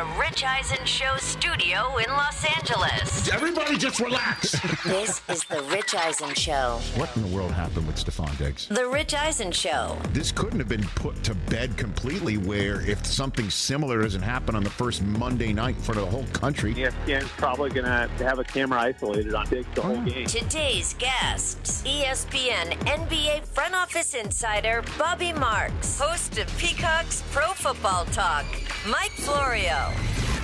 The Rich Eisen Show studio in Los Angeles. Everybody just relax. This is the Rich Eisen Show. what in the world happened with Stefon Diggs? The Rich Eisen Show. This couldn't have been put to bed completely where if something similar doesn't happen on the first Monday night in front of the whole country. ESPN's probably going to have a camera isolated on Diggs the whole oh, game. Today's guests ESPN NBA front office insider Bobby Marks, host of Peacock's Pro Football Talk, Mike Florio.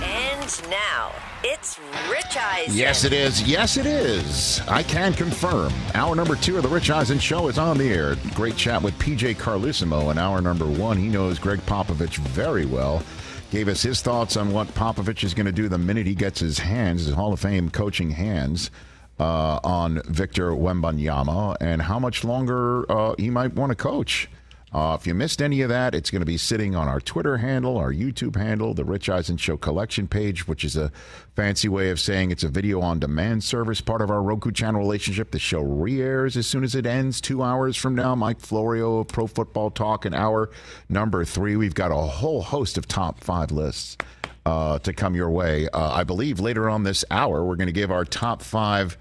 And now, it's Rich Eisen. Yes, it is. Yes, it is. I can confirm. Hour number two of the Rich Eisen Show is on the air. Great chat with PJ Carlesimo in hour number one. He knows Gregg Popovich very well. Gave us his thoughts on what Popovich is going to do the minute he gets his hands, his Hall of Fame coaching hands, uh, on Victor Wembanyama and how much longer uh, he might want to coach. Uh, if you missed any of that, it's going to be sitting on our Twitter handle, our YouTube handle, the Rich Eisen Show collection page, which is a fancy way of saying it's a video on demand service, part of our Roku channel relationship. The show re airs as soon as it ends, two hours from now. Mike Florio of Pro Football Talk, an hour number three. We've got a whole host of top five lists uh, to come your way. Uh, I believe later on this hour, we're going to give our top five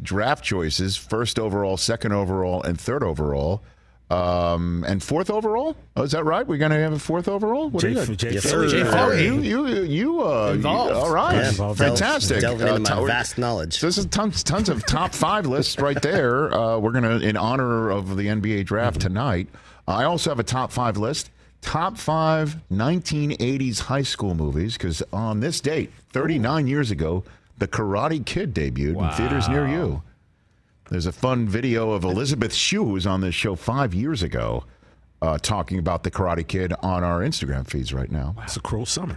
draft choices first overall, second overall, and third overall. Um, and fourth overall? Oh, is that right? We're going to have a fourth overall? What Jay- is that? Jay Yes, Philly. sir. Jay Oh, you, you, you, uh, Involved. you- all right, Yeah, involved. fantastic. Delving into Uh, my t- vast knowledge. So this is tons, tons of top five lists right there. Uh, we're gonna, in honor of the NBA draft Mm-hmm. tonight. I also have a top five list. Top five 1980s high school movies because on this date, 39 years ago, The Karate Kid debuted in theaters near you. There's a fun video of Elizabeth Shue, who was on this show five years ago, uh, talking about The Karate Kid on our Instagram feeds right now. It's a cruel summer.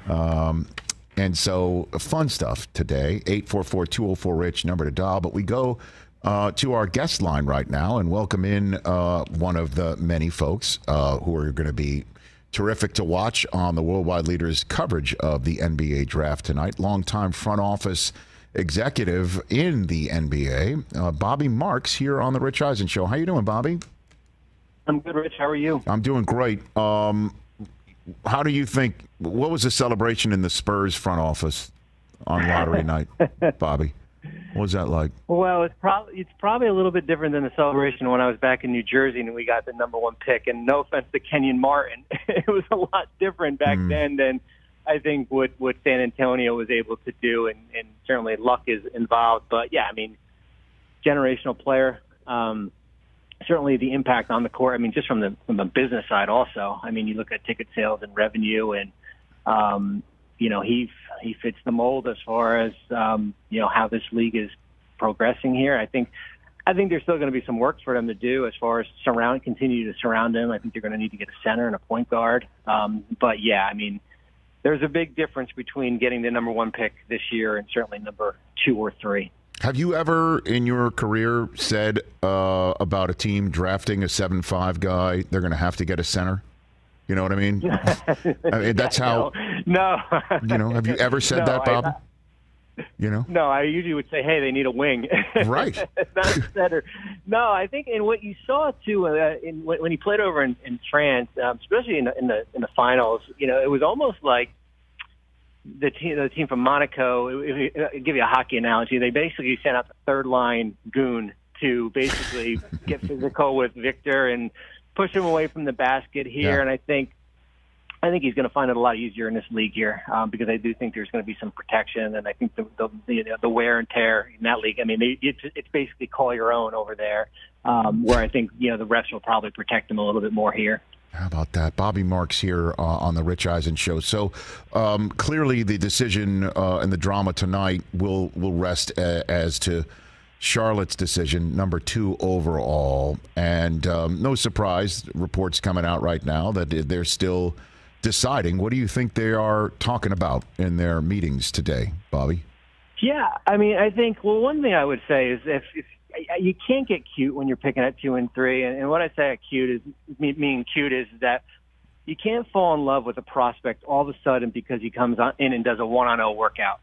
And so, uh, fun stuff today. 844 204 Rich, number to dial. But we go uh, to our guest line right now and welcome in uh, one of the many folks uh, who are going to be terrific to watch on the Worldwide Leaders coverage of the NBA draft tonight. Longtime front office executive in the NBA, uh, Bobby Marks, here on the Rich Eisen Show. How you doing, Bobby? I'm good, Rich. How are you? I'm doing great. Um, how do you think? What was the celebration in the Spurs front office on lottery night, Bobby? What was that like? Well, it's probably it's probably a little bit different than the celebration when I was back in New Jersey and we got the number one pick. And no offense to Kenyon Martin, it was a lot different back then than I think what what San Antonio was able to do, and, and certainly luck is involved. But yeah, I mean, generational player. Um, certainly the impact on the court. I mean, just from the from the business side, also. I mean, you look at ticket sales and revenue, and um, you know he he fits the mold as far as um, you know how this league is progressing here. I think I think there's still going to be some work for them to do as far as surround continue to surround him. I think they're going to need to get a center and a point guard. Um, but yeah, I mean, there's a big difference between getting the number one pick this year and certainly number two or three. Have you ever in your career said uh, about a team drafting a seven-five guy, they're going to have to get a center? You know what I mean? I mean that's how. No, You know, have you ever said No, that, I- Bob? You know, No, I usually would say, "Hey, they need a wing." Right. Not a center. No, I think, and what you saw too, uh, in, when when he played over in, in France, um, especially in the, in the in the finals, you know, it was almost like the team, the team from Monaco. If you, uh, give you a hockey analogy, they basically sent out the third line goon to basically get physical with Victor and push him away from the basket here. Yeah. And I think I think he's going to find it a lot easier in this league here um, because I do think there's going to be some protection, and I think the the, you know, the wear and tear in that league. I mean, they, it's it's basically call your own over there, um, where I think you know the refs will probably protect him a little bit more here. How about that? Bobby Marks here uh, on the Rich Eisen show. So um, clearly, the decision uh, and the drama tonight will will rest a, as to Charlotte's decision, number two overall. And um, no surprise, reports coming out right now that they're still deciding. What do you think they are talking about in their meetings today, Bobby? Yeah, I mean, I think, well, one thing I would say is if, if you can't get cute when you're picking at two and three. And, and what I say at cute is, meaning cute is that you can't fall in love with a prospect all of a sudden because he comes on in and does a one on zero workout.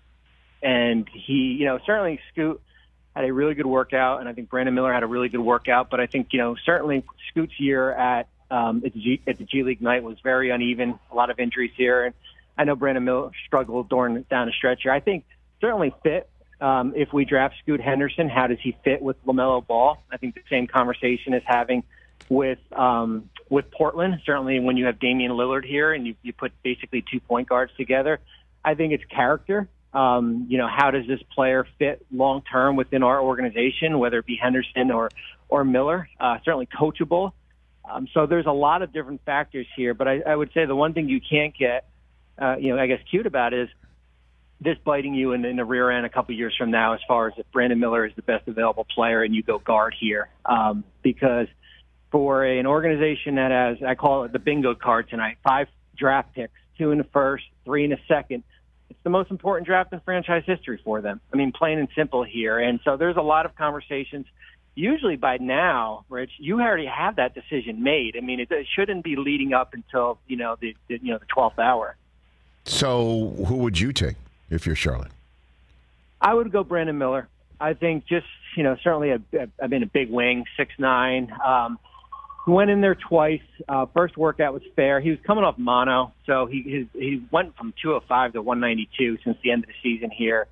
And he, you know, certainly Scoot had a really good workout, and I think Brandon Miller had a really good workout. But I think you know certainly Scoot's year at um, at, the G, at the G League night was very uneven. A lot of injuries here, and I know Brandon Miller struggled during down a stretch here. I think certainly fit. Um, if we draft Scoot Henderson, how does he fit with LaMelo Ball? I think the same conversation is having with um, with Portland. Certainly, when you have Damian Lillard here and you, you put basically two point guards together, I think it's character. Um, you know, how does this player fit long term within our organization, whether it be Henderson or or Miller? Uh, certainly coachable. Um, so there's a lot of different factors here, but I, I would say the one thing you can't get, uh, you know, I guess cute about is this biting you in, in the rear end a couple years from now, as far as if Brandon Miller is the best available player and you go guard here, um, because for an organization that has, I call it the bingo card tonight, five draft picks, two in the first, three in the second it's the most important draft in franchise history for them. I mean, plain and simple here. And so there's a lot of conversations. Usually by now, Rich, you already have that decision made. I mean, it, it shouldn't be leading up until you know the, the you know the twelfth hour. So, who would you take if you're Charlotte? I would go Brandon Miller. I think just you know certainly a, a, I've been a big wing, six nine. Um, went in there twice. Uh, first workout was fair. He was coming off mono, so he his, he went from 205 to 192 since the end of the season here.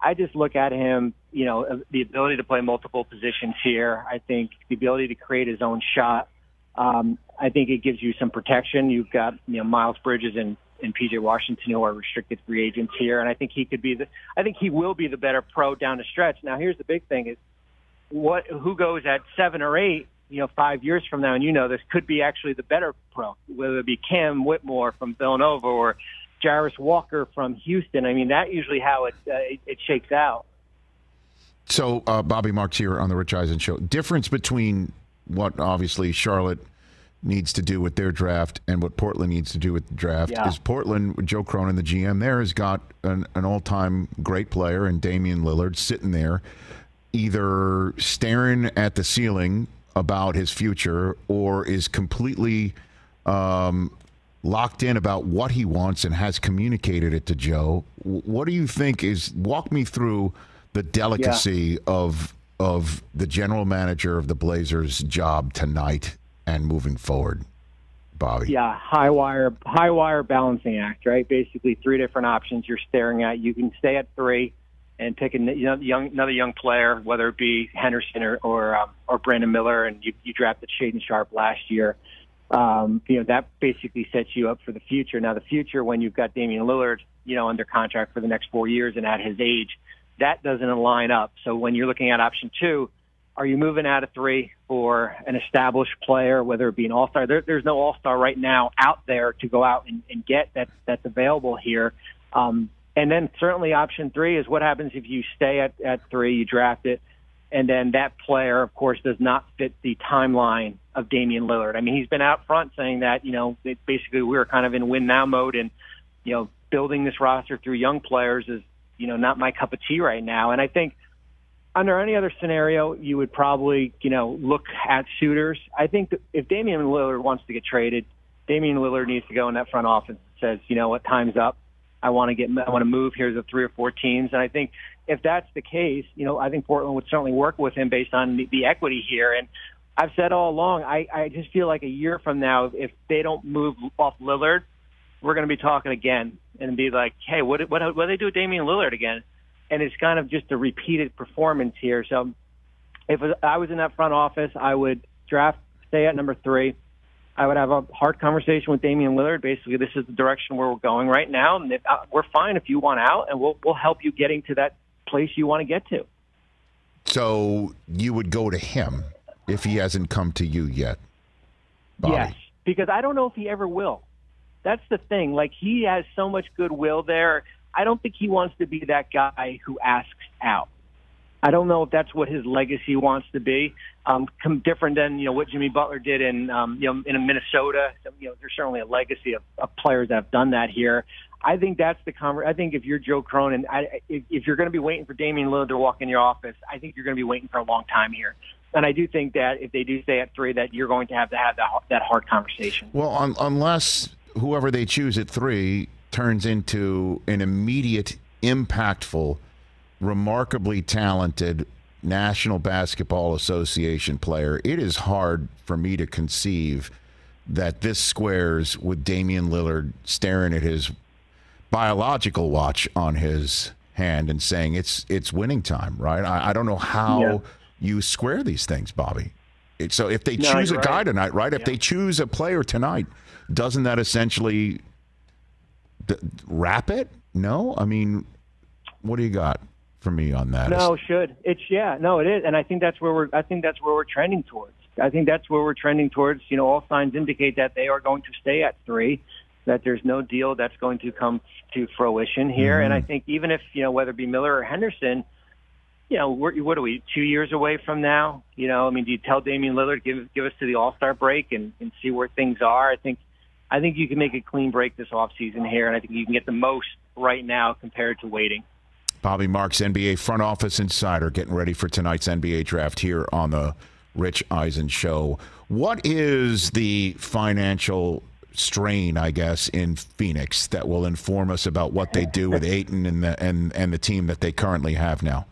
I just look at him, you know, uh, the ability to play multiple positions here. I think the ability to create his own shot. Um, I think it gives you some protection. You've got, you know, Miles Bridges and, and PJ Washington who are restricted free agents here, and I think he could be the. I think he will be the better pro down the stretch. Now, here's the big thing: is what who goes at seven or eight you know, five years from now, and you know this could be actually the better pro, whether it be Cam Whitmore from Villanova or Jarace Walker from Houston. I mean, that usually how it uh, it, it, shakes out. So, uh, Bobby Marks here on the Rich Eisen show. Difference between what obviously Charlotte needs to do with their draft and what Portland needs to do with the draft yeah. is Portland, Joe Cronin, the GM there, has got an, an all time great player and Damian Lillard sitting there, either staring at the ceiling about his future or is completely um, locked in about what he wants and has communicated it to Joe. What do you think is walk me through the delicacy yeah. of of the general manager of the Blazers job tonight and moving forward? Bobby. Yeah, high wire high wire balancing act, right? Basically three different options you're staring at. You can stay at 3 and pick a you know, young, another young player, whether it be Henderson or or, um, or Brandon Miller, and you, you drafted Shaedon Sharpe last year. Um, you know that basically sets you up for the future. Now, the future when you've got Damian Lillard, you know, under contract for the next four years, and at his age, that doesn't line up. So when you're looking at option two, are you moving out of three for an established player, whether it be an all star? There, there's no all star right now out there to go out and, and get that that's available here. Um, and then certainly option three is what happens if you stay at, at three, you draft it, and then that player, of course, does not fit the timeline of Damian Lillard. I mean, he's been out front saying that, you know, basically we are kind of in win now mode and, you know, building this roster through young players is, you know, not my cup of tea right now. And I think under any other scenario, you would probably, you know, look at suitors. I think if Damian Lillard wants to get traded, Damian Lillard needs to go in that front office and says, you know what, time's up I want to get, I want to move. Here's the three or four teams, and I think if that's the case, you know, I think Portland would certainly work with him based on the, the equity here. And I've said all along, I, I just feel like a year from now, if they don't move off Lillard, we're going to be talking again and be like, hey, what what what do they do with Damian Lillard again? And it's kind of just a repeated performance here. So if I was in that front office, I would draft, stay at number three I would have a hard conversation with Damian Lillard. Basically, this is the direction where we're going right now, and if, uh, we're fine if you want out, and we'll we'll help you getting to that place you want to get to. So you would go to him if he hasn't come to you yet. Bobby. Yes, because I don't know if he ever will. That's the thing. Like he has so much goodwill there. I don't think he wants to be that guy who asks out. I don't know if that's what his legacy wants to be. Um, different than you know what Jimmy Butler did in um, you know in Minnesota. You know, there's certainly a legacy of, of players that have done that here. I think that's the conver- I think if you're Joe Cronin, I, if, if you're going to be waiting for Damian Lillard to walk in your office, I think you're going to be waiting for a long time here. And I do think that if they do stay at three, that you're going to have to have that that hard conversation. Well, un- unless whoever they choose at three turns into an immediate, impactful remarkably talented National Basketball Association player, it is hard for me to conceive that this squares with Damian Lillard staring at his biological watch on his hand and saying it's it's winning time, right? I, I don't know how yeah. you square these things, Bobby. It, so if they no, choose a right. guy tonight, right? If they choose a player tonight, doesn't that essentially d- wrap it? No, I mean, what do you got? for me on that. No, should it's yeah, no, it is, and I think that's where we're. I think that's where we're trending towards. I think that's where we're trending towards. You know, all signs indicate that they are going to stay at three. That there's no deal that's going to come to fruition here, mm-hmm. and I think even if you know whether it be Miller or Henderson, you know, we're, what are we two years away from now? You know, I mean, do you tell Damian Lillard give give us to the All Star break and, and see where things are? I think I think you can make a clean break this off season here, and I think you can get the most right now compared to waiting. Bobby Marks, NBA front office insider, getting ready for tonight's NBA draft here on the Rich Eisen show. What is the financial strain, I guess, in Phoenix that will inform us about what they do with Ayton and the and and the team that they currently have now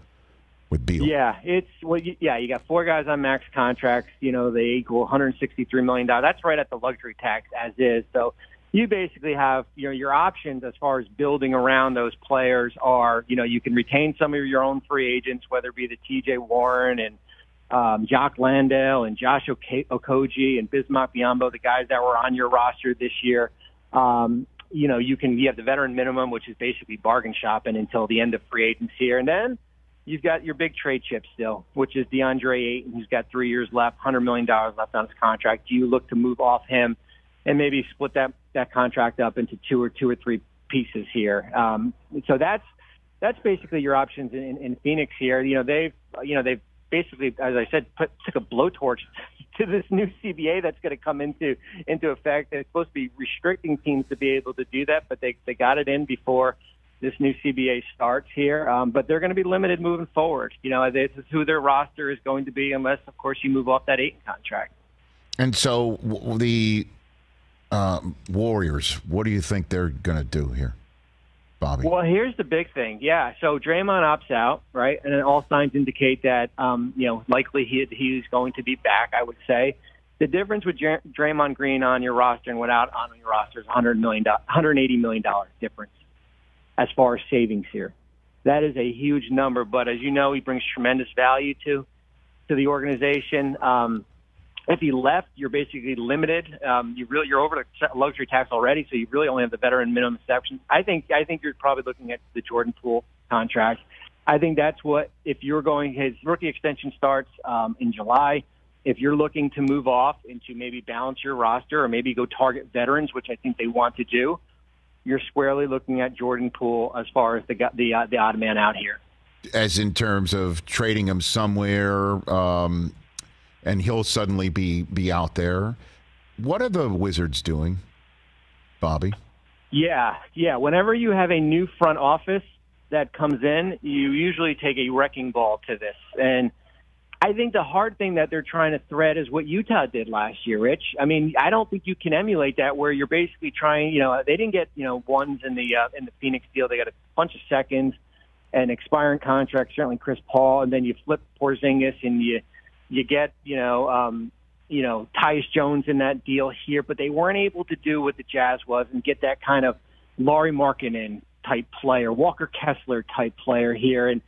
with Beal? Yeah, it's well, yeah, you got four guys on max contracts. You know, they equal 163 million dollars. That's right at the luxury tax as is. So you basically have you know your options as far as building around those players are you know you can retain some of your own free agents whether it be the T.J. Warren and um, Jock Landale and Josh Okogie and Bismack Biyombo, the guys that were on your roster this year. Um, you know you can you have the veteran minimum, which is basically bargain shopping until the end of free agency here, and then you've got your big trade chip still, which is DeAndre Ayton, who's got three years left, hundred million dollars left on his contract. Do you look to move off him? and maybe split that that contract up into two or two or three pieces here. Um, so that's that's basically your options in, in Phoenix here. You know they've you know they've basically, as I said, put took a blowtorch to this new CBA that's going to come into into effect. It's supposed to be restricting teams to be able to do that, but they they got it in before this new CBA starts here. Um, but they're going to be limited moving forward. You know, this is who their roster is going to be, unless of course you move off that Ayton contract. And so the uh, Warriors, what do you think they're going to do here, Bobby? Well, here's the big thing. Yeah, so Draymond opts out, right, and all signs indicate that um, you know likely he he's going to be back. I would say the difference with Draymond Green on your roster and without on your roster is $100 million, $180 million difference as far as savings here. That is a huge number, but as you know, he brings tremendous value to to the organization. Um, if he left, you're basically limited. Um, you really you're over the luxury tax already, so you really only have the veteran minimum exception. I think I think you're probably looking at the Jordan Poole contract. I think that's what if you're going his rookie extension starts um, in July. If you're looking to move off and to maybe balance your roster or maybe go target veterans, which I think they want to do, you're squarely looking at Jordan Poole as far as the the uh, the odd man out here. As in terms of trading him somewhere. Um and he'll suddenly be be out there. What are the Wizards doing, Bobby? Yeah, yeah. Whenever you have a new front office that comes in, you usually take a wrecking ball to this. And I think the hard thing that they're trying to thread is what Utah did last year, Rich. I mean, I don't think you can emulate that where you're basically trying, you know, they didn't get, you know, ones in the uh, in the Phoenix deal. They got a bunch of seconds and expiring contracts, certainly Chris Paul, and then you flip Porzingis and you you get, you know, um, you know, Tyus Jones in that deal here, but they weren't able to do what the Jazz was and get that kind of Lauri Markkanen type player, Walker Kessler type player here. And,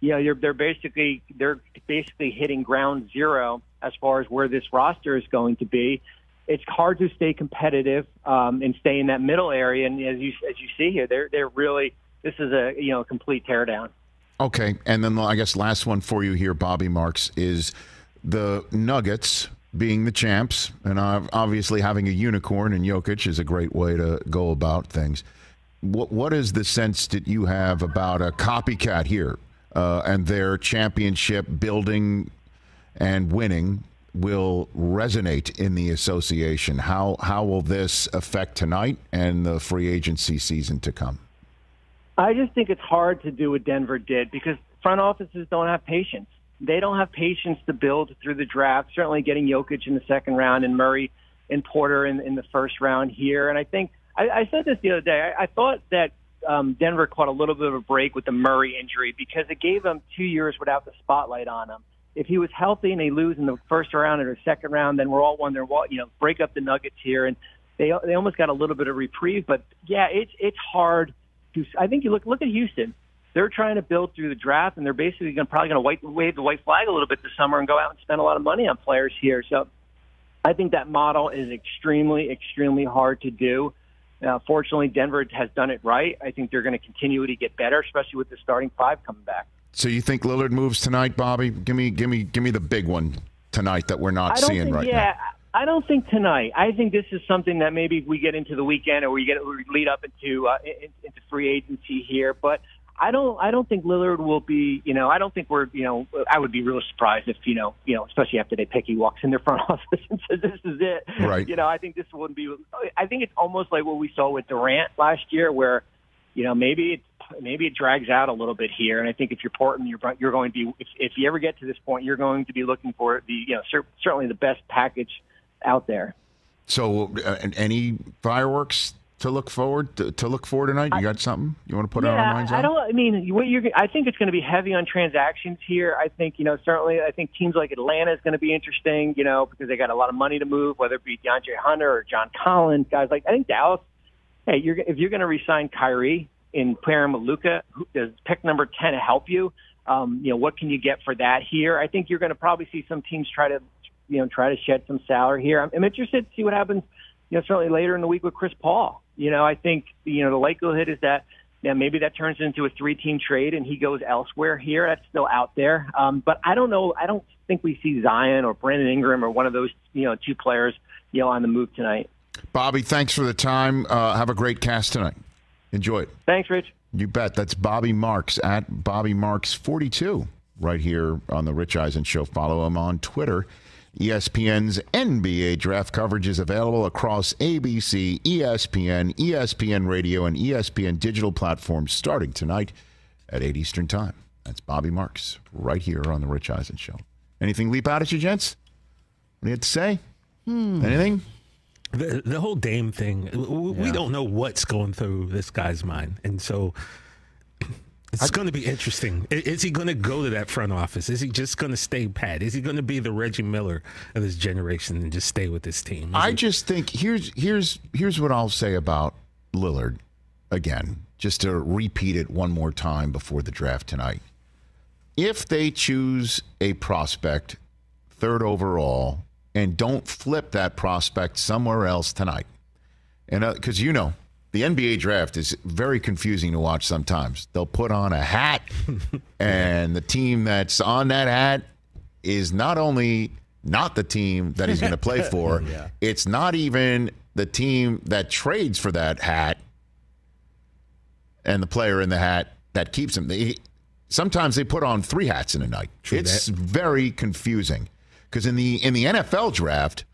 you know, they're, they're basically, they're basically hitting ground zero as far as where this roster is going to be. It's hard to stay competitive um, and stay in that middle area. And as you, as you see here, they're, they're really, this is a, you know, complete teardown. Okay. And then I guess last one for you here, Bobby Marks, is the Nuggets being the champs, and obviously having a unicorn in Jokic is a great way to go about things. What what is the sense that you have about a copycat here? Uh, and their championship building and winning will resonate in the association. How how will this affect tonight and the free agency season to come? I just think it's hard to do what Denver did because front offices don't have patience. They don't have patience to build through the draft. Certainly, getting Jokic in the second round and Murray and Porter in, in the first round here. And I think I, I said this the other day. I, I thought that um, Denver caught a little bit of a break with the Murray injury because it gave them two years without the spotlight on him. If he was healthy and they lose in the first round or second round, then we're all wondering, what you know, break up the Nuggets here, and they they almost got a little bit of reprieve. But yeah, it's it's hard to. I think you look look at Houston. They're trying to build through the draft, and they're basically going probably going to wave the white flag a little bit this summer and go out and spend a lot of money on players here. So I think that model is extremely, extremely hard to do. Now, fortunately, Denver has done it right. I think they're going to continue to get better, especially with the starting five coming back. So you think Lillard moves tonight, Bobby? Give me, give me, give me the big one tonight that we're not seeing think, right yeah, now. Yeah, I don't think tonight. I think this is something that maybe we get into the weekend or we get we lead up into uh, into free agency here. But I don't I don't think Lillard will be you know I don't think we're you know I would be real surprised if you know you know especially after they pick he walks in their front office and says this is it. Right. You know I think this wouldn't be I think it's almost like what we saw with Durant last year where you know maybe it maybe it drags out a little bit here. And I think if you're Portland you're you're going to be if, if you ever get to this point you're going to be looking for the you know cer- certainly the best package out there. So uh, any fireworks to look forward to, to look forward tonight? You got something you want to put yeah, on our minds? I don't. I mean, what you're. I think it's going to be heavy on transactions here. I think you know certainly. I think teams like Atlanta is going to be interesting. You know because they got a lot of money to move, whether it be DeAndre Hunter or John Collins, guys like. I think Dallas. Hey, you're if you're going to resign Kyrie and pair him with Luka, does pick number ten help you? Um, you know what can you get for that here? I think you're going to probably see some teams try to, you know, try to shed some salary here. I'm, I'm interested to see what happens. You know, certainly later in the week with Chris Paul. You know, I think you know the likelihood is that yeah, maybe that turns into a three-team trade and he goes elsewhere here. That's still out there, um, but I don't know. I don't think we see Zion or Brandon Ingram or one of those you know two players you know on the move tonight. Bobby, thanks for the time. Uh, have a great cast tonight. Enjoy it. Thanks, Rich. You bet. That's Bobby Marks at Bobby Marks 42 right here on the Rich Eisen Show. Follow him on Twitter. ESPN's NBA draft coverage is available across ABC, ESPN, ESPN Radio, and ESPN digital platforms starting tonight at 8 Eastern Time. That's Bobby Marks right here on the Rich Eisen Show. Anything leap out at you, gents? What do you have to say? Hmm. Anything? The, the whole Dame thing, we Yeah. don't know what's going through this guy's mind. And so it's going to be interesting. Is he going to go to that front office? Is he just going to stay pat? Is he going to be the Reggie Miller of this generation and just stay with this team? Is I he- just think here's here's here's what I'll say about Lillard again, just to repeat it one more time before the draft tonight. If they choose a prospect third overall and don't flip that prospect somewhere else tonight, and uh, because you know the NBA draft is very confusing to watch sometimes. They'll put on a hat, and the team that's on that hat is not only not the team that he's going to play for, it's not even the team that trades for that hat and the player in the hat that keeps him. They, sometimes they put on three hats in a night. it's very confusing because in the in the NFL draft,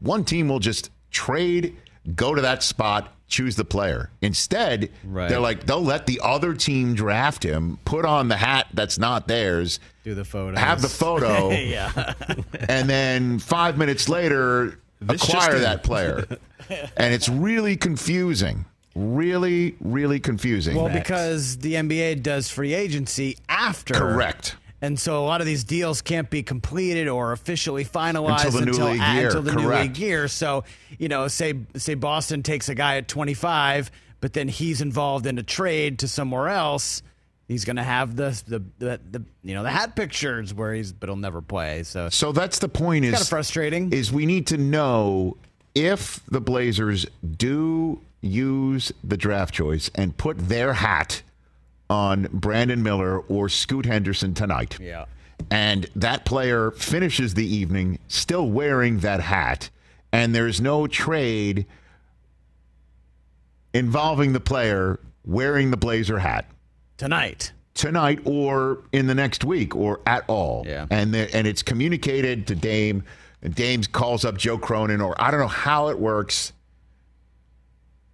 one team will just trade, go to that spot, choose the player. Instead, Right. they're like they'll let the other team draft him, put on the hat that's not theirs, Do the photo. have the photo, yeah. and then five minutes later This acquire that player. and it's really confusing. Really, really confusing. Well, because the NBA does free agency after. Correct. And so a lot of these deals can't be completed or officially finalized Until the new league year, Until the new league year. So, you know, say say Boston takes a guy at 25, but then he's involved in a trade to somewhere else. He's going to have the, the the the you know the hat pictures where he's, but he'll never play. So So that's the point. Is kind of frustrating. Is we need to know if the Blazers do use the draft choice and put their hat on Brandon Miller or Scoot Henderson tonight. Yeah. And that player finishes the evening still wearing that hat, and there's no trade involving the player wearing the Blazer hat tonight. tonight or in the next week or at all. Yeah. And the, and it's communicated to Dame, and Dame calls up Joe Cronin, or I don't know how it works,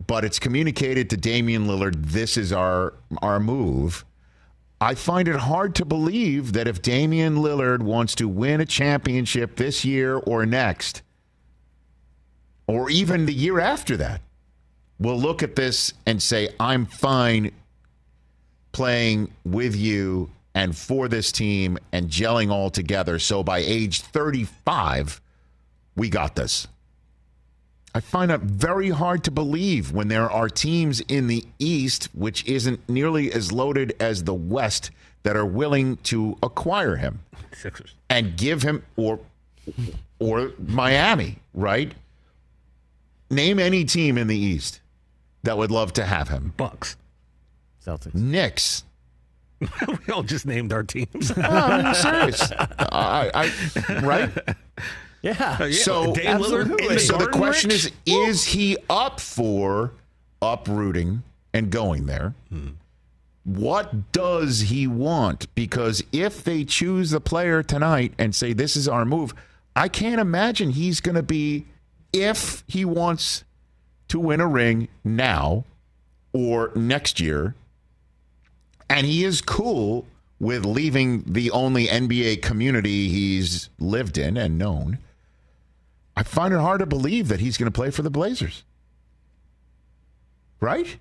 but it's communicated to Damian Lillard. This is our our move. I find it hard to believe that if Damian Lillard wants to win a championship this year or next, or even the year after that, will look at this and say, I'm fine playing with you and for this team and gelling all together. So by age 35, we got this. I find it very hard to believe when there are teams in the East, which isn't nearly as loaded as the West, that are willing to acquire him Sixers. and give him or or Miami, right? Name any team in the East that would love to have him. Bucks. Celtics. Knicks. we all just named our teams. No, I'm serious. I, I, right? Yeah. Yeah, So, Dame Lillard the so the question Rich? is: Is he up for uprooting and going there? Hmm. What does he want? Because if they choose the player tonight and say this is our move, I can't imagine he's going to be if he wants to win a ring now or next year. And he is cool with leaving the only NBA community he's lived in and known. I find it hard to believe that he's going to play for the Blazers. Right?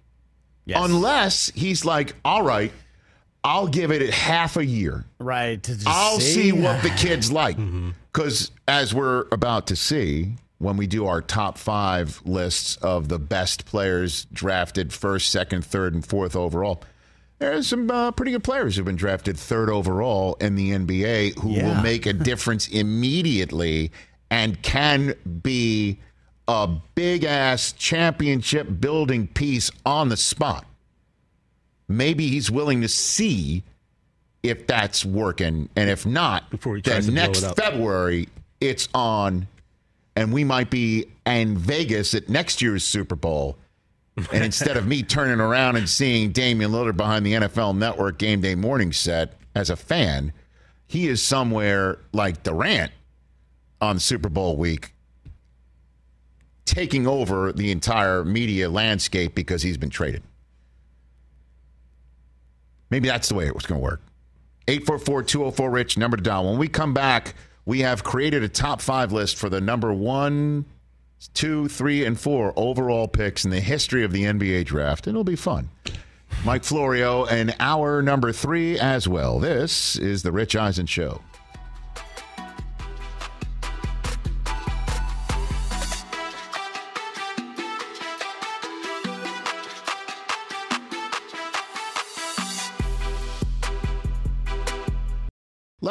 Yes. Unless he's like, all right, I'll give it half a year. right. I'll see what the kids like. Because as we're about to see, when we do our top five lists of the best players drafted first, second, third, and fourth overall, there's some uh, pretty good players who've been drafted third overall in the NBA who will make a difference immediately and can be a big ass championship building piece on the spot. Maybe he's willing to see if that's working. And if not, Before he tries then next it. February, it's on. And we might be in Vegas at next year's Super Bowl. And instead of me turning around and seeing Damian Lillard behind the NFL Network game day morning set as a fan, he is somewhere like Durant on Super Bowl week, taking over the entire media landscape because he's been traded. Maybe that's the way it was going to work. 844 204 Rich, number to dial. When we come back, we have created a top five list for the number one, two, three, and four overall picks in the history of the NBA draft. It'll be fun. Mike Florio and our number three as well. This is the Rich Eisen Show.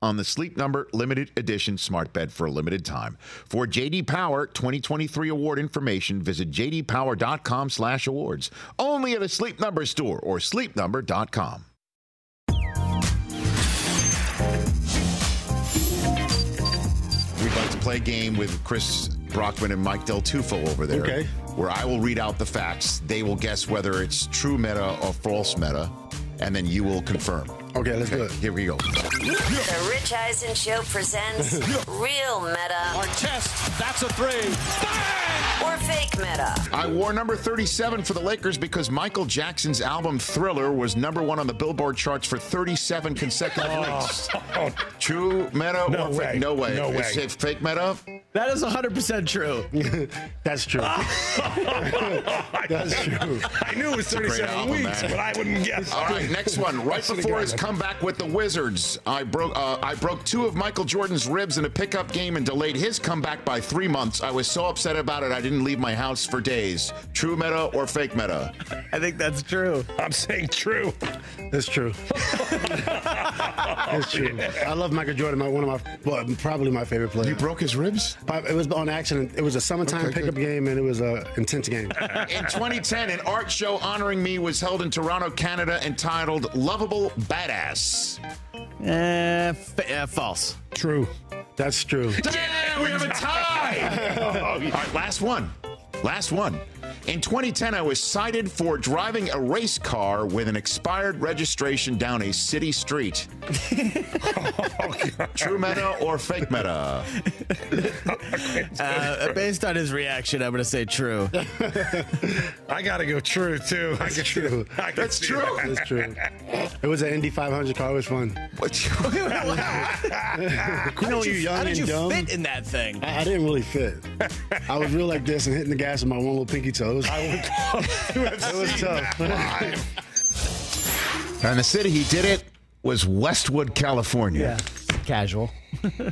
on the Sleep Number limited edition smart bed for a limited time. For JD Power 2023 award information, visit jdpower.com/awards. Only at a Sleep Number store or sleepnumber.com. We'd like to play a game with Chris Brockman and Mike Del Tufo over there. Okay. Where I will read out the facts. They will guess whether it's true Metta or false Metta, and then you will confirm. Okay, let's do it. Here we go. The Rich Eisen Show presents Real Metta Or test. That's a three. or Fake Metta. I wore number 37 for the Lakers because Michael Jackson's album Thriller was number one on the Billboard charts for 37 consecutive oh. weeks. True Metta Oh. No or way. fake? No way. No way. Is it fake Metta? That is 100% true. That's true. That's true. I knew it was 37 album, weeks, man. but I wouldn't guess. All right, next one. Right Should've before got his it. comeback with the Wizards, I broke uh, I broke two of Michael Jordan's ribs in a pickup game and delayed his comeback by three months. I was so upset about it, I didn't leave my house for days. True Metta or fake Metta? I think that's true. I'm saying true. That's true. That's true. I love Michael Jordan. My, one of my, well, probably my favorite player. You broke his ribs? It was on accident. It was a summertime Okay, pickup good. game, and it was a intense game. In 2010, an art show honoring me was held in Toronto, Canada, entitled Lovable Badass. Uh, fa- uh, false. True. That's true. Damn, we have a tie. All right, last one. Last one. In 2010, I was cited for driving a race car with an expired registration down a city street. True Metta or fake Metta? Uh, based on his reaction, I'm going to say true. I gotta go true too. I can, true. I That's true. that. That's true. It was an Indy 500 car. It was fun. What- You know, you're young How did and you dumb. fit in that thing? I, I didn't really fit. I was real like this and hitting the gas with my one little pinky toe. It was, it was tough. and the city he did it was Westwood, California. Casual.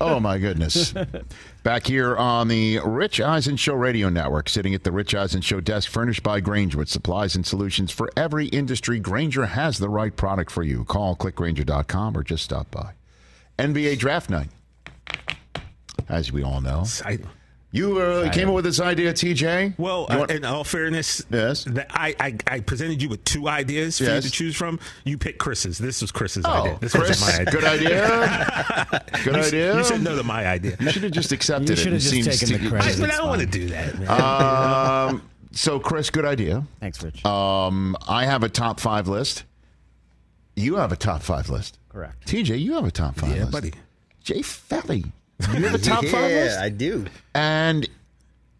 Oh my goodness. Back here on the Rich Eisen Show Radio Network, sitting at the Rich Eisen Show desk, furnished by Grainger with supplies and solutions for every industry. Grainger has the right product for you. Call clickgrainger.com or just stop by. NBA Draft Night. As we all know, I, you uh, came up with this idea, TJ. well, You uh, in all fairness, Yes. that I, I I presented you with two ideas for Yes. you to choose from. You picked Chris's. This was Chris's oh, idea. This Chris, wasn't my idea. good idea. Good you, idea. You should know that my idea. You should have just accepted You it. You should have just seems taken the credit. I, but I don't want to do that, man. Um, so, Chris, good idea. Thanks, Rich. Um, I have a top five list. You have a top five list. Correct. TJ, you have a top five yeah, list. buddy. Jay Feely, you have a top yeah, five list. Yeah, I do. And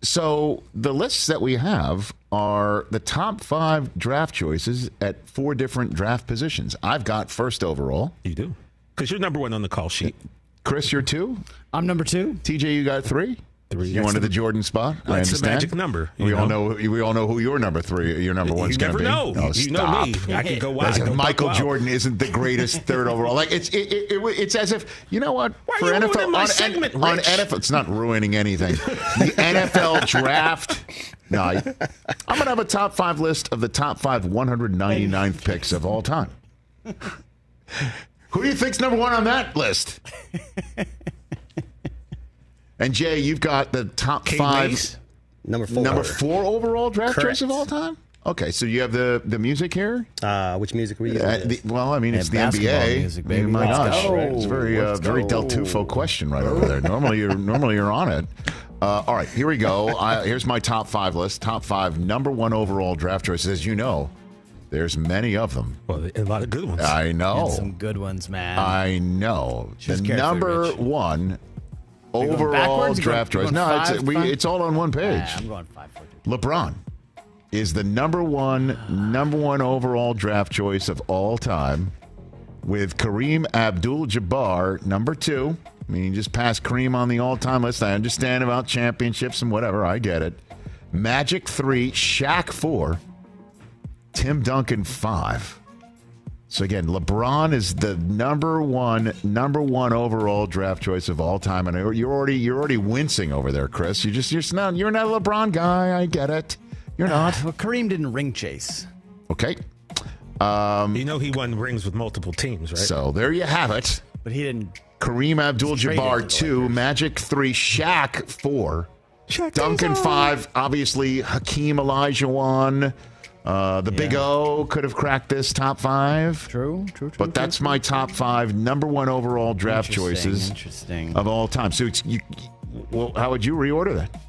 so the lists that we have are the top five draft choices at four different draft positions. I've got first overall. You do. Because you're number one on the call sheet. Chris, you're two. I'm number two. TJ, you got three. Three. You wanted the- the Jordan spot. I That's the magic number, you We all know? know. We all know who your number three, your number one's you going to never be. know. No, you know me. I could go wild. Listen, Michael. Jordan isn't the greatest third overall. Like it's it, it, it, it's as if you know what Why are for you NFL my on, segment, on NFL it's not ruining anything. the NFL draft. No, I, I'm gonna have a top five list of the top five 199th picks of all time. Who do you think's number one on that list? And Jay, you've got the top Kate five. Mace? Number four. Number four overall draft choice of all time. Okay, so you have the the music here. Uh, which music were you using? Uh, the, well, I mean, it's Yeah, the NBA. music, I mean, baby. my Let's gosh, go. it's very uh, very. Del Tufo question right over there. Normally, you're normally you're on it. Uh, all right, here we go. I, here's my top five list. Top five number one overall draft choices. As you know, there's many of them. Well, a lot of good ones. I And know. some good ones, man. I know. Choose the number Rich. one going overall draft choice. No, it's we, it's all on one page. Nah, I'm going five, four, three. LeBron is the number one number one overall draft choice of all time, with Kareem Abdul-Jabbar number two. I mean, just passed Kareem on the all-time list. I understand about championships and whatever. I get it. Magic three, Shaq four, Tim Duncan five. So again, LeBron is the number one, number one overall draft choice of all time, and you're already you're already wincing over there, Chris. You just you're just not you're not a LeBron guy. I get it. You're not. Well, Kareem didn't ring chase. Okay. Um, You know he won rings with multiple teams, right? So there you have it. But he didn't. Kareem Abdul-Jabbar traded to the two, Magic three, Shaq four, Shaq Duncan five. Obviously, Hakeem Olajuwon. Uh, the Big O could have cracked this top five. True, true, true. But that's my top five number one overall draft Interesting, choices Interesting. of all time. So it's, you, well, how would you reorder that?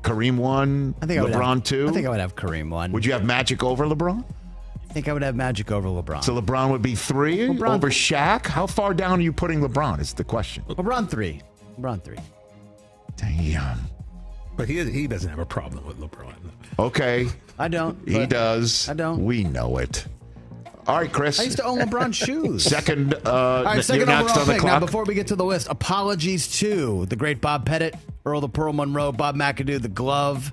Kareem one, I think I would LeBron have, two. I think I would have Kareem one. would you have Magic over LeBron? I think I would have Magic over LeBron. So LeBron would be three LeBron- over Shaq. How far down are you putting LeBron? Is the question. LeBron three. LeBron three. Damn. But he he doesn't have a problem with LeBron. Okay, I don't. he does. I don't. We know it. All right, Chris. I used to own LeBron shoes. Second, uh, All right, you're second next overall on the pick. Now, before we get to the list, apologies to the great Bob Pettit, Earl the Pearl Monroe, Bob McAdoo, the Glove,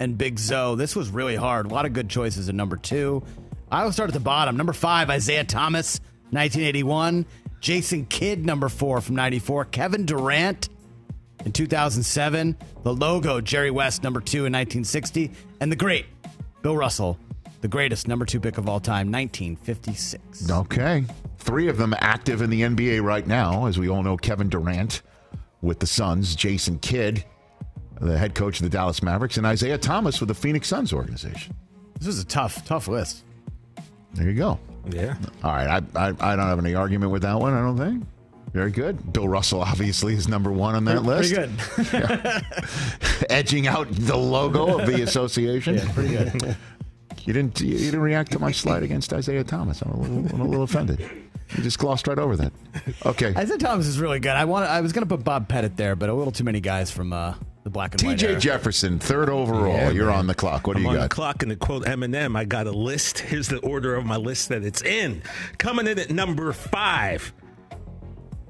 and Big Zoe. This was really hard. A lot of good choices in number two. I will start at the bottom. Number five, Isiah Thomas, 1981. Jason Kidd, number four from 94. Kevin Durant in 2007. The logo, Jerry West, number two in 1960. And the great Bill Russell, the greatest number two pick of all time, 1956. Okay. Three of them active in the NBA right now. As we all know, Kevin Durant with the Suns, Jason Kidd, the head coach of the Dallas Mavericks, and Isaiah Thomas with the Phoenix Suns organization. This was a tough, tough list. There you go. Yeah. All right. I, I, I don't have any argument with that one, I don't think. Very good. Bill Russell obviously is number one on that list. Pretty good. Edging out the logo of the association. Yeah, pretty good. You didn't you didn't react to my slide against Isaiah Thomas. I'm a little, I'm a little offended. You just glossed right over that. Okay. Isaiah Thomas is really good. I want. I was going to put Bob Pettit there, but a little too many guys from uh, the black and white. TJ era. Jefferson, third overall. Yeah, You're man. on the clock. What do I'm you on the got? clock, and to quote Eminem, I got a list. Here's the order of my list that it's in. Coming in at number five.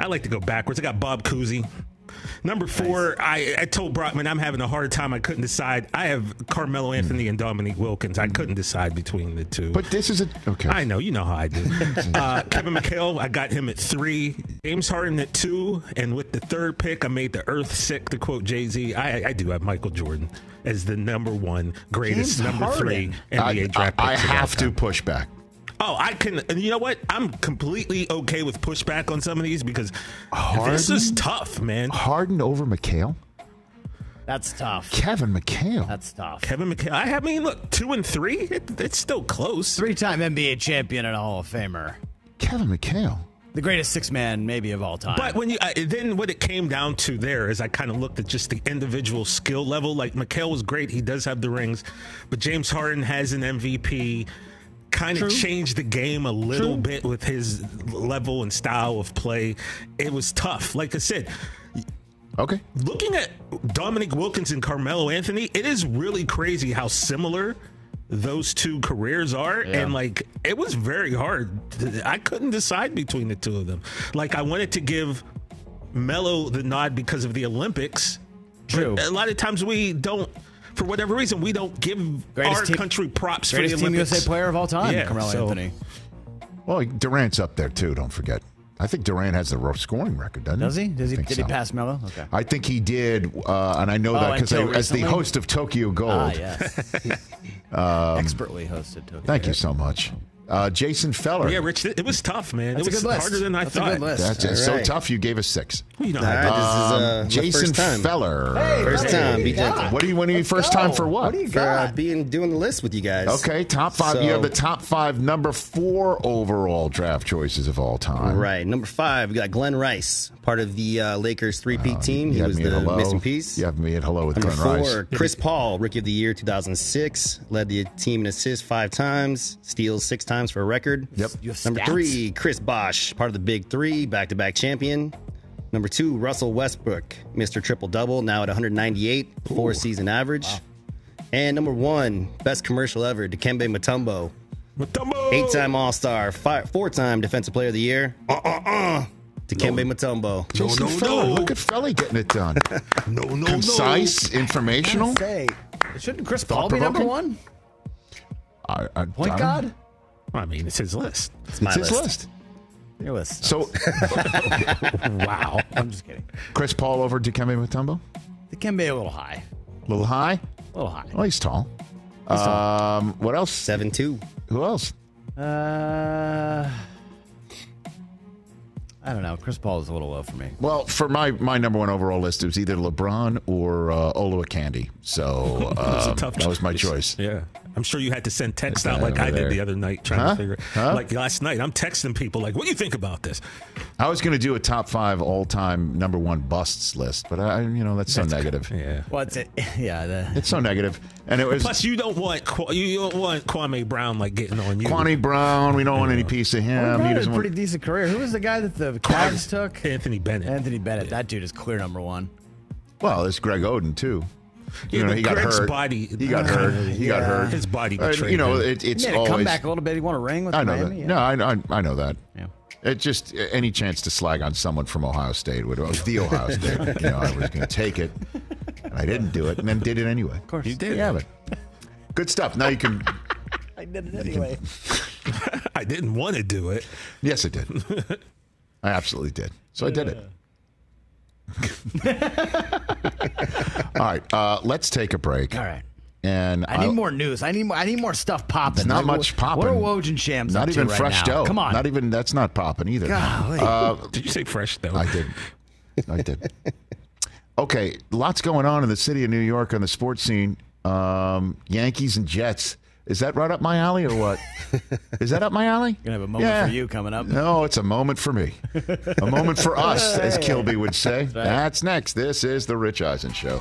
I like to go backwards. I got Bob Cousy. Number four, I, I told Brockman I'm having a hard time. I couldn't decide. I have Carmelo Anthony and Dominique Wilkins. I couldn't decide between the two. But this is a okay. I know, you know how I do. uh, Kevin McHale, I got him at three. James Harden at two, and with the third pick, I made the earth sick. To quote Jay Z, I, I do have Michael Jordan as the number one greatest James number three NBA I, draft. I, I picks of all have to push back. Oh, I can. And you know what? I'm completely okay with pushback on some of these because this is tough, man. Harden over McHale. That's tough. Kevin McHale. That's tough. Kevin McHale. I I mean, look, two and three. It, it's still close. Three-time NBA champion and a Hall of Famer. Kevin McHale. The greatest six-man maybe of all time. But when you uh, then what it came down to there is I kind of looked at just the individual skill level. Like McHale was great; he does have the rings, but James Harden has an MVP. Kind of changed the game a little True. bit with his level and style of play. It was tough. Like I said, Okay. looking at Dominique Wilkins and Carmelo Anthony, it is really crazy how similar those two careers are. And like, it was very hard. I couldn't decide between the two of them. Like, I wanted to give Melo the nod because of the Olympics. True. A lot of times we don't, for whatever reason, we don't give Greatest our team- country props for greatest the Team Olympics. USA player of all time, Yeah, Carmelo so- Anthony. Well, Durant's up there too. Don't forget. I think Durant has the rough scoring record, doesn't Does he? he? Does he? I think Did he so. pass Melo? Okay. I think he did, uh, and I know Oh, that because until as the recently? host of Tokyo Gold. Ah, yes. Expertly hosted. Tokyo. Um, Thank you so much, uh, Jason Feller. Yeah, Rich, it was tough, man. That's it a was good list. harder than I That's a thought. good list. That's All so tough. You gave us six. You know right, it this is uh, my Jason first time. Feller. First time, be gentle. What do you? When are you first time for what? What do you For uh, being doing the list with you guys. Okay, top five. So- you have the top five, number four overall draft choices of all time. Right, number five, we got Glen Rice, part of the uh, Lakers three-peat team. You He had was the hello. missing piece. You have me at hello with Number Glen four, Rice. Chris Paul, Rookie of the Year 2006, led the team in assists five times, steals six times for a record. Yep. Number stats? three, Chris Bosh, part of the Big Three, back-to-back champion. Number two, Russell Westbrook, Mr. Triple Double, now at 198, four season average. And number one, best commercial ever, Dikembe Mutombo, Mutombo! eight-time All-Star, four-time Defensive Player of the Year. Uh uh uh. Dikembe Mutombo. Jason no, Feller. no. Look at Felly getting it done. No, no, no. Concise, informational. Say, shouldn't Chris Paul be number Thought-provoking? one? I, I, Point I- guard? I mean, it's his list. It's my it's his list. list. Your list. So, Wow. I'm just kidding. Chris Paul over Dikembe Mutombo? The can a little high. A little high? A little high. Well, he's tall. He's tall. Um, what else? Seven two. Who else? Uh, I don't know. Chris Paul is a little low for me. Well, for my, my number one overall list, it was either LeBron or uh, Olowokandi. So That's um, tough that was my choice. Yeah. I'm sure you had to send text out like I there. did the other night trying Huh? to figure Huh? Like last night, I'm texting people like, what do you think about this? I was going to do a top five all time number one busts list, but I, you know, that's so negative. Yeah. What's it? Yeah. The, It's so negative. And it was Plus, you don't want you don't want Kwame Brown like getting on you. Kwame Brown. We don't want any piece of him. Well, he he had doesn't a want- pretty decent career. Who was the guy that the Cavs took? Anthony Bennett. Anthony Bennett. That dude is clear number one. well, it's Greg Oden, too. Yeah, You know, but he got Greg's hurt. body- he got hurt. He got hurt. His body Uh, you know, it, it's he made always. a comeback a little bit. He won a ring with I know Miami. that. Yeah. No, I, I, I know that. Yeah. It just any chance to slag on someone from Ohio State would was the Ohio State. you know, I was going to take it, and I didn't do it, and then did it anyway. Of course. You did. Yeah, but good stuff. Now you can. I did it anyway. I didn't want to do it. Yes, I did. I absolutely did. So I did it. All right, uh, let's take a break. All right. And I need more news. I need more. I need more stuff popping. It's not much wh- popping. What are Woj and Shams Not up to even right fresh now? dough. Come on. Not even that's not popping either. Golly. Uh, Did you say fresh though? I did. I did. Okay, lots going on in the city of New York on the sports scene. Um, Yankees and Jets. Is that right up my alley or what? Is that up my alley? Gonna have a moment for you coming up. No, it's a moment for me. A moment for us, as Kilby would say. right. That's next. This is the Rich Eisen Show.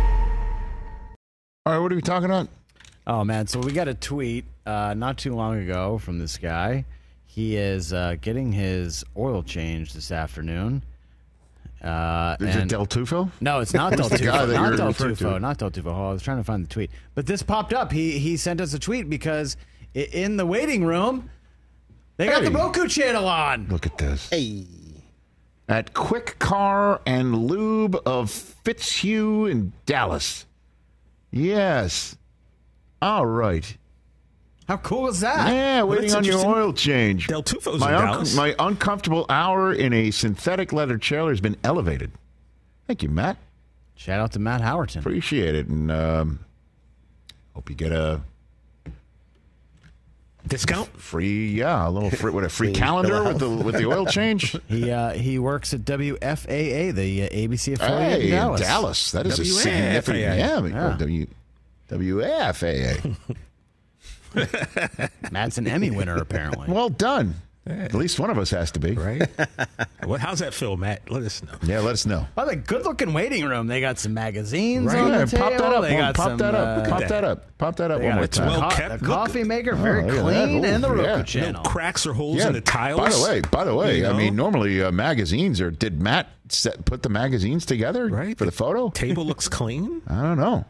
All right, what are we talking about? Oh man, so we got a tweet uh, not too long ago from this guy. He is uh, getting his oil changed this afternoon. Uh, Is it Del Tufo? No, it's not Del Who's the guy Tufo. that Not you're Del referring to? Tufo. Not Del Tufo. Oh, I was trying to find the tweet, but this popped up. He he sent us a tweet because i- in the waiting room they got the Hey. Roku channel on. Look at this. Hey. At Quick Car and Lube of Fitzhugh in Dallas. Yes. All right. How cool is that? Yeah, Well, waiting on your oil change. Del Tufo's my, in Dallas. my uncomfortable hour in a synthetic leather trailer has been elevated. Thank you, Matt. Shout out to Matt Howerton. Appreciate it. And um, hope you get a discount. Free, yeah, a little free, what a free calendar with the with the oil change. He uh, he works at WFAA, the uh, ABC affiliate Hey, in Dallas. Dallas. That is a significant. Yeah, I Yeah. W, WAFAA. Matt's an Emmy winner, apparently. well done. At least one of us has to be. Right? what? How's that feel, Matt? Let us know. Yeah, let us know. By the good looking waiting room, they got some magazines Right. on Yeah, the pop table. that up. They got Pop some, that up. uh, Pop that up. Pop that up one more time. Well kept. the Look- coffee maker, Oh, very look at that. clean, Ooh, and the Roku yeah. No cracks or holes in the tiles. By the way, by the way, You I mean, normally uh, magazines are. Did Matt set, put the magazines together Right. for the photo? table looks clean. I don't know.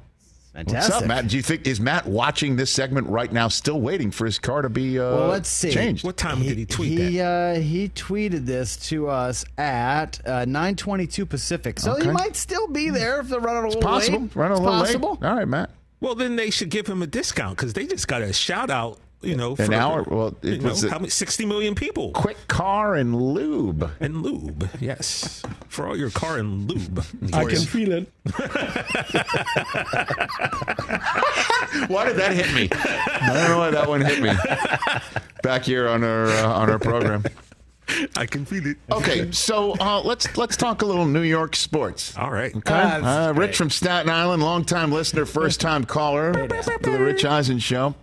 Fantastic. What's up, Matt? Do you think is Matt watching this segment right now, still waiting for his car to be uh, Well, let's see. changed? What time did he tweet he, that? Uh, he tweeted this to us at uh, 9:22 Pacific, so he might still be there if they're running a little Possible. late. Run a It's little possible. late. All right, Matt. Well, then they should give him a discount because they just got a shout out. You know, An for, hour- well, it you know, was a- how many? Sixty million people. Quick car and lube. And lube, yes, for all your car and lube. I can feel it. Why did that hit me? I don't know why that one hit me. Back here on our uh, on our program. I can feel it. Okay, so uh, let's let's talk a little New York sports. All right. Okay, uh, Rich great. from Staten Island, longtime listener, first time caller to the Rich Eisen show.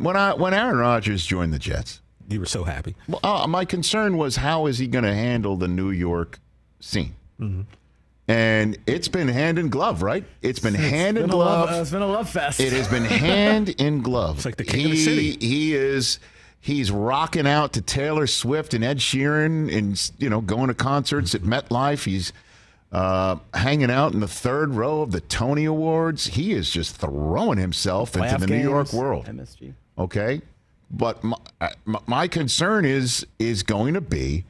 When I when Aaron Rodgers joined the Jets, You were so happy. well, uh, my concern was how is he going to handle the New York scene? Mm-hmm. And it's been hand in glove, right? It's been hand in Been a love- glove. uh, it's been a love fest. It has been hand in glove. It's like the king he, of the city. He is. He's rocking out to Taylor Swift and Ed Sheeran, and you know, going to concerts at MetLife. He's uh, hanging out in the third row of the Tony Awards. He is just throwing himself into Playoff the New York world. MSG. Okay, but my, uh, my, my concern is is going to be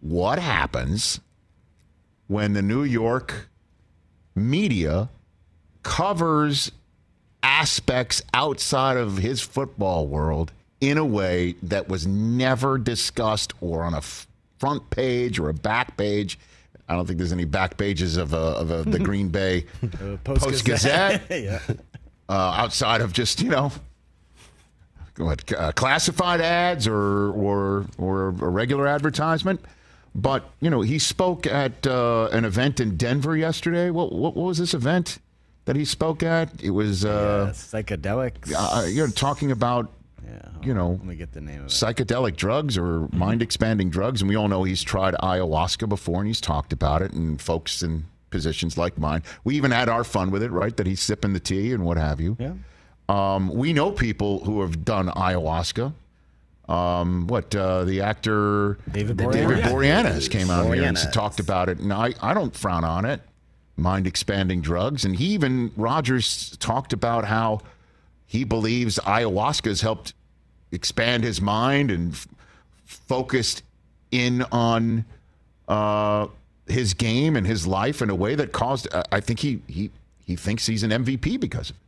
what happens when the New York media covers aspects outside of his football world in a way that was never discussed or on a front page or a back page. I don't think there's any back pages of, a, of a, the Green Bay Post Gazette yeah. uh, outside of just you know what uh, classified ads or or or a regular advertisement. But you know, he spoke at uh, an event in Denver yesterday. What, what what was this event that he spoke at? It was uh, psychedelics. Uh, you're talking about you know Let me get the name of it. psychedelic drugs or mind expanding drugs. And we all know he's tried ayahuasca before and he's talked about it. And folks in positions like mine, we even had our fun with it, right? That he's sipping the tea and what have you. Yeah. Um, we know people who have done ayahuasca. Um, what uh, the actor David David Boreanaz. Boreanaz came out here and talked about it, and I, I don't frown on it. Mind expanding drugs, and he even Rodgers talked about how he believes ayahuasca has helped expand his mind and f- focused in on uh, his game and his life in a way that caused. Uh, I think he he he thinks he's an MVP because of it.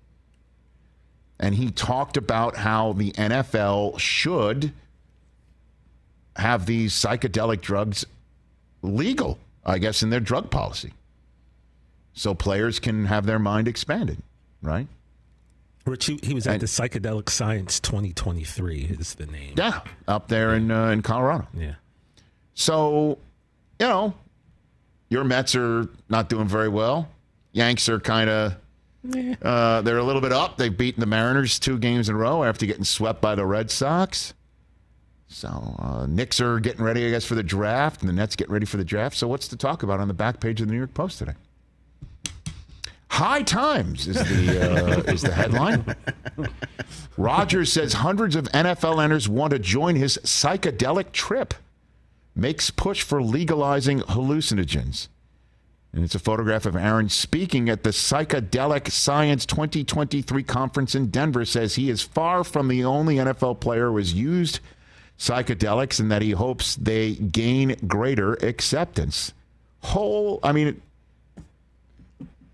And he talked about how the NFL should have these psychedelic drugs legal, I guess, in their drug policy. So players can have their mind expanded, right? Rich, he, he was at the Psychedelic Science 2023 is the name. Yeah, up there in uh, in Colorado. Yeah. So, you know, your Mets are not doing very well. Yanks are kind of uh, they're a little bit up. They've beaten the Mariners two games in a row after getting swept by the Red Sox. So uh, Knicks are getting ready, I guess, for the draft, and the Nets get ready for the draft. So what's to talk about on the back page of the New York Post today? High times is the uh, is the headline. Rodgers says hundreds of NFL owners want to join his psychedelic trip. Makes push for legalizing hallucinogens. And it's a photograph of Aaron speaking at the Psychedelic Science 2023 conference in Denver. Says he is far from the only NFL player who has used psychedelics and that he hopes they gain greater acceptance. Whole, I mean,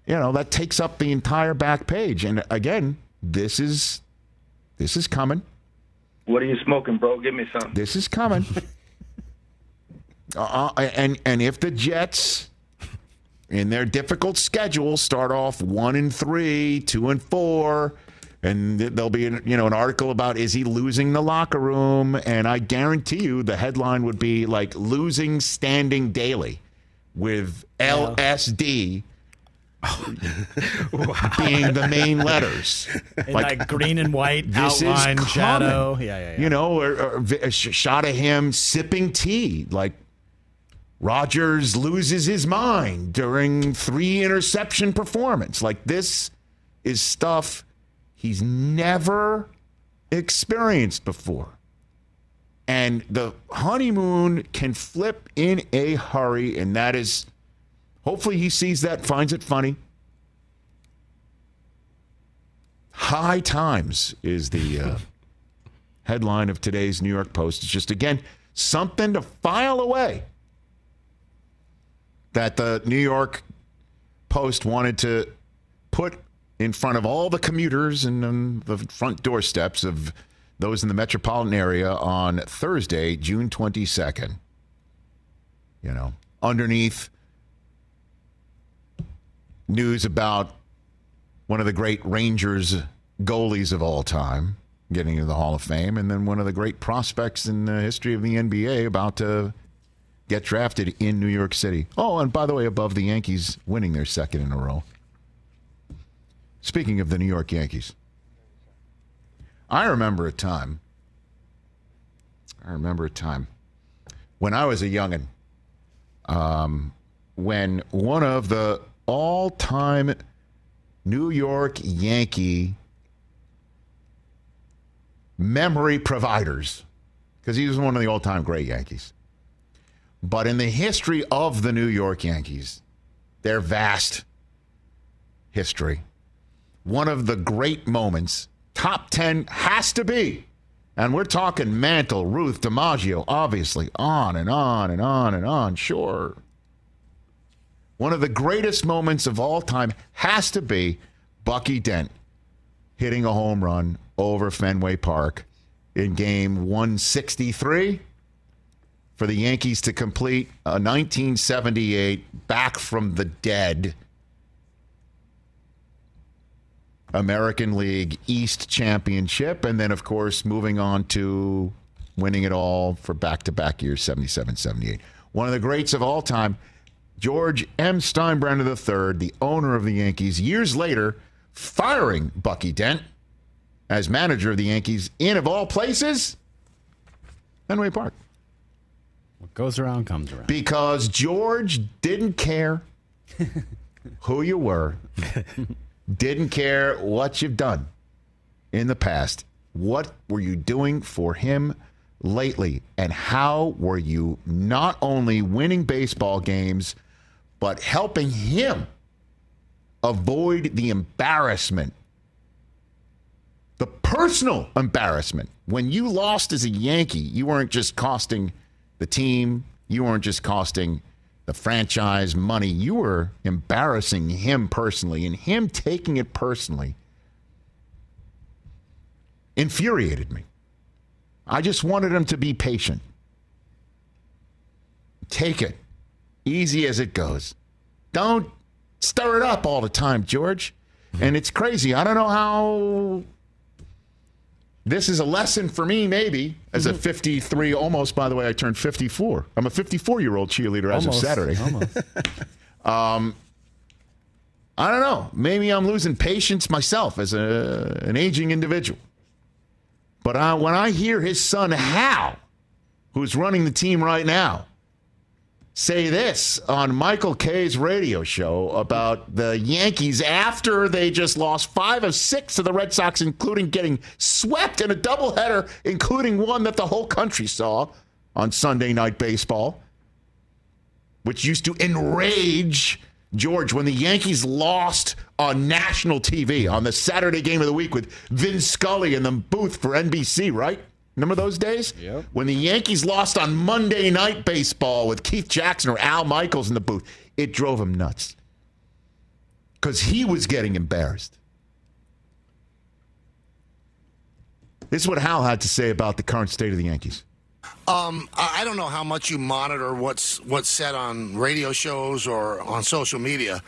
you know, that takes up the entire back page. And again, this is this is coming. What are you smoking, bro? Give me some. This is coming. uh, and and if the Jets, in their difficult schedule, start off one and three, two and four, and there'll be an, you know an article about is he losing the locker room? And I guarantee you, the headline would be like losing standing daily with LSD being the main letters. In like, green and white this outline, is shadow. Yeah, yeah, yeah. You know, or, or a shot of him sipping tea, like Rodgers loses his mind during three interception performance. Like this is stuff he's never experienced before. And the honeymoon can flip in a hurry, and that is hopefully he sees that, finds it funny. High Times is the uh, headline of today's New York Post. It's just, again, something to file away that the New York Post wanted to put in front of all the commuters and um, the front doorsteps of those in the metropolitan area on Thursday, June 22nd. You know, underneath news about one of the great Rangers goalies of all time getting into the Hall of Fame, and then one of the great prospects in the history of the NBA about to get drafted in New York City. Oh, and by the way, above the Yankees winning their second in a row. Speaking of the New York Yankees, I remember a time. I remember a time when I was a youngin. Um, when one of the all-time New York Yankee memory providers, because he was one of the all-time great Yankees. But in the history of the New York Yankees, their vast history, one of the great moments, top 10 has to be. And we're talking Mantle, Ruth, DiMaggio, obviously, on and on and on and on, sure. One of the greatest moments of all time has to be Bucky Dent hitting a home run over Fenway Park in game 163 for the Yankees to complete a 1978 back from the dead American League East Championship. And then, of course, moving on to winning it all for back to back years 77 78. One of the greats of all time, George M. Steinbrenner III, the owner of the Yankees, years later, firing Bucky Dent as manager of the Yankees in, of all places, Fenway Park. What goes around comes around. Because George didn't care who you were, didn't care what you've done in the past. What were you doing for him lately? And how were you not only winning baseball games, but helping him avoid the embarrassment, the personal embarrassment? When you lost as a Yankee, you weren't just costing the team, you weren't just costing the franchise money, you were embarrassing him personally, and him taking it personally infuriated me. I just wanted him to be patient. Take it easy as it goes. Don't stir it up all the time, George. And it's crazy. I don't know how this is a lesson for me, maybe, as a 53, almost, by the way, I turned 54. I'm a 54 year old cheerleader as of Almost, Saturday. almost. um, I don't know. Maybe I'm losing patience myself as a, an aging individual. But I, when I hear his son, Hal, who's running the team right now, say this on Michael Kay's radio show about the Yankees after they just lost five of six to the Red Sox, including getting swept in a doubleheader, including one that the whole country saw on Sunday Night Baseball, which used to enrage George when the Yankees lost on national TV on the Saturday game of the week with Vin Scully in the booth for NBC, right? Remember those days? Yep. When the Yankees lost on Monday Night Baseball with Keith Jackson or Al Michaels in the booth, it drove him nuts because he was getting embarrassed. This is what Hal had to say about the current state of the Yankees. Um, I I don't know how much you monitor what's what's said on radio shows or on social media,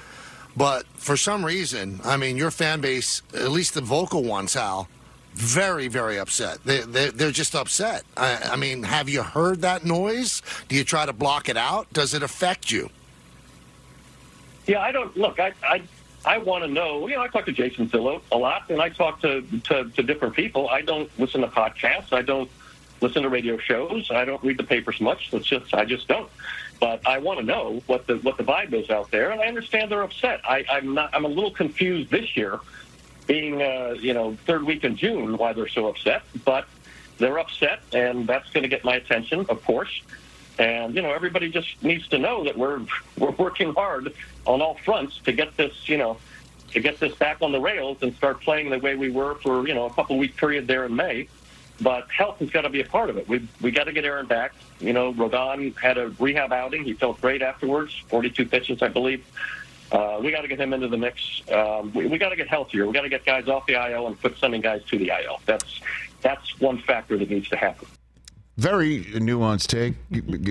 but for some reason, I mean, your fan base, at least the vocal ones, Hal, very very upset. They they they're just upset. I, I mean, have you heard that noise? Do you try to block it out? Does it affect you? Yeah, I don't look. I, I I want to know. You know, I talk to Jason Zillo a lot, and I talk to, to to different people. I don't listen to podcasts. I don't listen to radio shows. I don't read the papers much. It's just I just don't. But I want to know what the what the vibe is out there, and I understand they're upset. I, I'm not. I'm a little confused this year, being uh, you know third week in June, why they're so upset. But they're upset, and that's going to get my attention, of course. And you know, everybody just needs to know that we're we're working hard on all fronts to get this, you know, to get this back on the rails and start playing the way we were for you know a couple week period there in May. But health has got to be a part of it. We we got to get Aaron back. You know, Rodon had a rehab outing. He felt great afterwards. 42 pitches, I believe. Uh, we got to get him into the mix. Um, we, we got to get healthier. We got to get guys off the IL and put sending guys to the IL. That's that's one factor that needs to happen. Very nuanced take.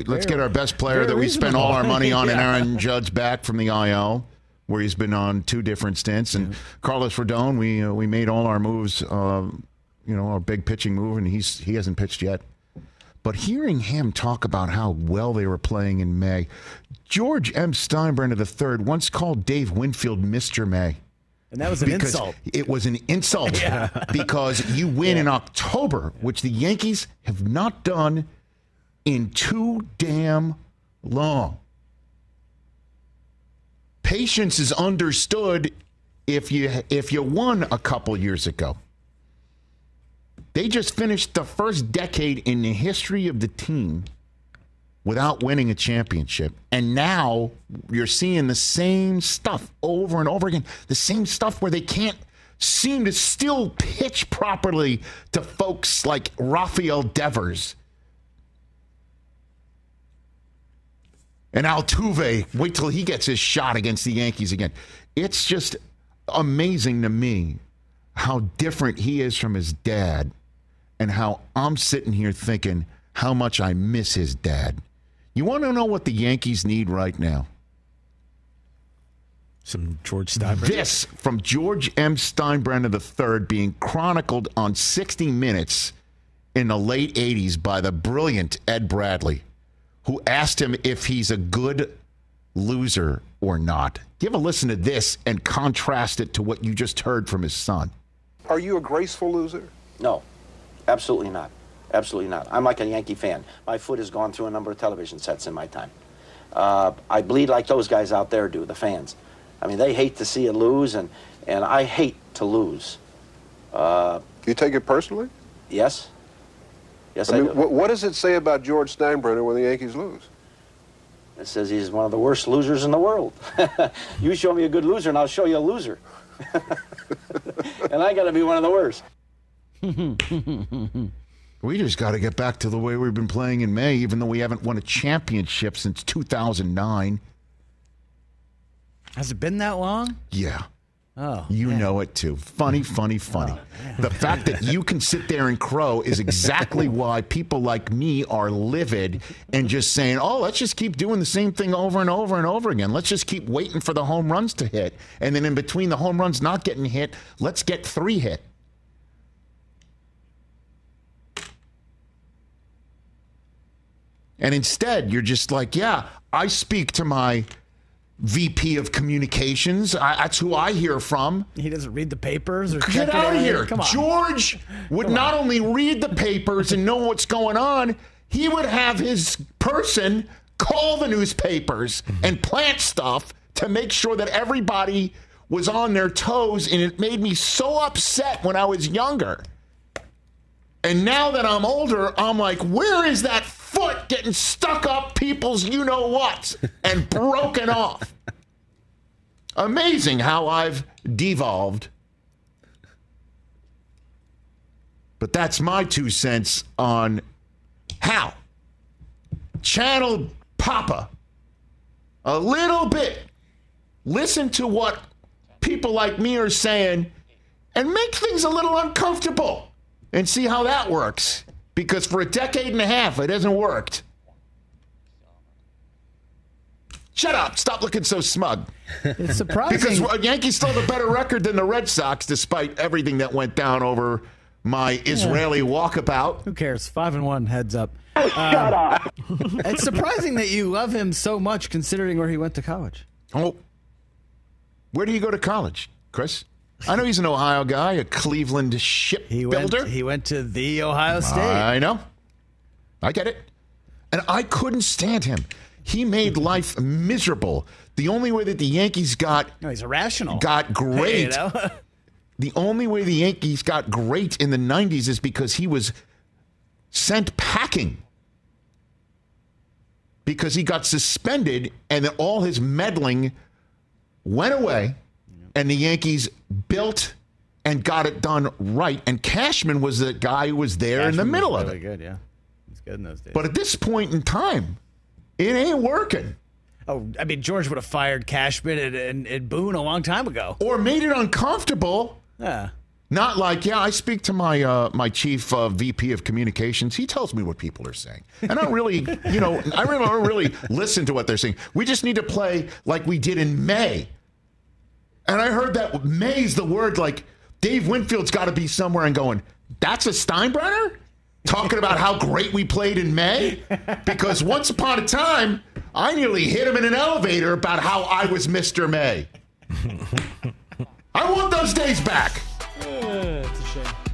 Let's get our best player Very that we spent all our money on, and Aaron Judge back from the IL, where he's been on two different stints. And Carlos Rodon, we uh, we made all our moves. Uh, you know, our big pitching move, and he's he hasn't pitched yet. But hearing him talk about how well they were playing in May, George M. Steinbrenner III once called Dave Winfield Mr. May. And that was an Because insult. It was an insult because you win in October, which the Yankees have not done in too damn long. Patience is understood if you if you won a couple years ago. They just finished the first decade in the history of the team without winning a championship. And now you're seeing the same stuff over and over again. The same stuff where they can't seem to still pitch properly to folks like Rafael Devers. And Altuve, wait till he gets his shot against the Yankees again. It's just amazing to me how different he is from his dad and how I'm sitting here thinking how much I miss his dad. You want to know what the Yankees need right now? Some George Steinbrenner. This from George M. Steinbrenner III being chronicled on 60 Minutes in the late 80s by the brilliant Ed Bradley, who asked him if he's a good loser or not. Give a listen to this and contrast it to what you just heard from his son. Are you a graceful loser? No, absolutely not. Absolutely not. I'm like a Yankee fan. My foot has gone through a number of television sets in my time. Uh, I bleed like those guys out there do, the fans. I mean, they hate to see you lose, and, and I hate to lose. Uh, you take it personally? Yes. Yes, I I, mean, do. what, what does it say about George Steinbrenner when the Yankees lose? It says he's one of the worst losers in the world. you show me a good loser, and I'll show you a loser. and I got to be one of the worst. We just got to get back to the way we've been playing in May, even though we haven't won a championship since 2009. Has it been that long? Yeah. Oh. You know it too. Funny, funny, funny. Oh, the fact that you can sit there and crow is exactly why people like me are livid and just saying, oh, let's just keep doing the same thing over and over and over again. Let's just keep waiting for the home runs to hit. And then in between the home runs not getting hit, let's get three hit. And instead, you're just like, yeah, I speak to my VP of communications. I, that's who I hear from. He doesn't read the papers or Get out of here. Come on. George would not only read the papers and know what's going on, he would have his person call the newspapers mm-hmm. and plant stuff to make sure that everybody was on their toes. And it made me so upset when I was younger. And now that I'm older, I'm like, where is that foot getting stuck up people's you know what and broken off? Amazing how I've devolved. But that's my two cents on how. Channel Papa a little bit. Listen to what people like me are saying and make things a little uncomfortable and see how that works. Because for a decade and a half, it hasn't worked. Shut up. Stop looking so smug. It's surprising. Because Yankees still have a better record than the Red Sox, despite everything that went down over my Israeli walkabout. Who cares? Five and one, heads up. Oh, shut um, up. it's surprising that you love him so much, considering where he went to college. Oh, Where did he go to college, Chris? I know he's an Ohio guy, a Cleveland shipbuilder. Went, he went to the Ohio State. I know. I get it. And I couldn't stand him. He made life miserable. The only way that the Yankees got no, he's irrational. got great. You know? the only way the Yankees got great in the 90s is because he was sent packing. Because he got suspended and then all his meddling went away and the Yankees built and got it done right. And Cashman was the guy who was there in the middle of really it. good, yeah. He's good in those days. But at this point in time, it ain't working. oh, I mean, George would have fired Cashman and, and, and Boone a long time ago. Or made it uncomfortable. Yeah. Not like, yeah, I speak to my uh, my chief uh, VP of communications. He tells me what people are saying. And I don't really, you know, I really don't really listen to what they're saying. We just need to play like we did in May. And I heard that May's the word like Dave Winfield's got to be somewhere and going, that's a Steinbrenner? Talking about how great we played in May? Because once upon a time, I nearly hit him in an elevator about how I was Mr. May. I want those days back. it's a shame.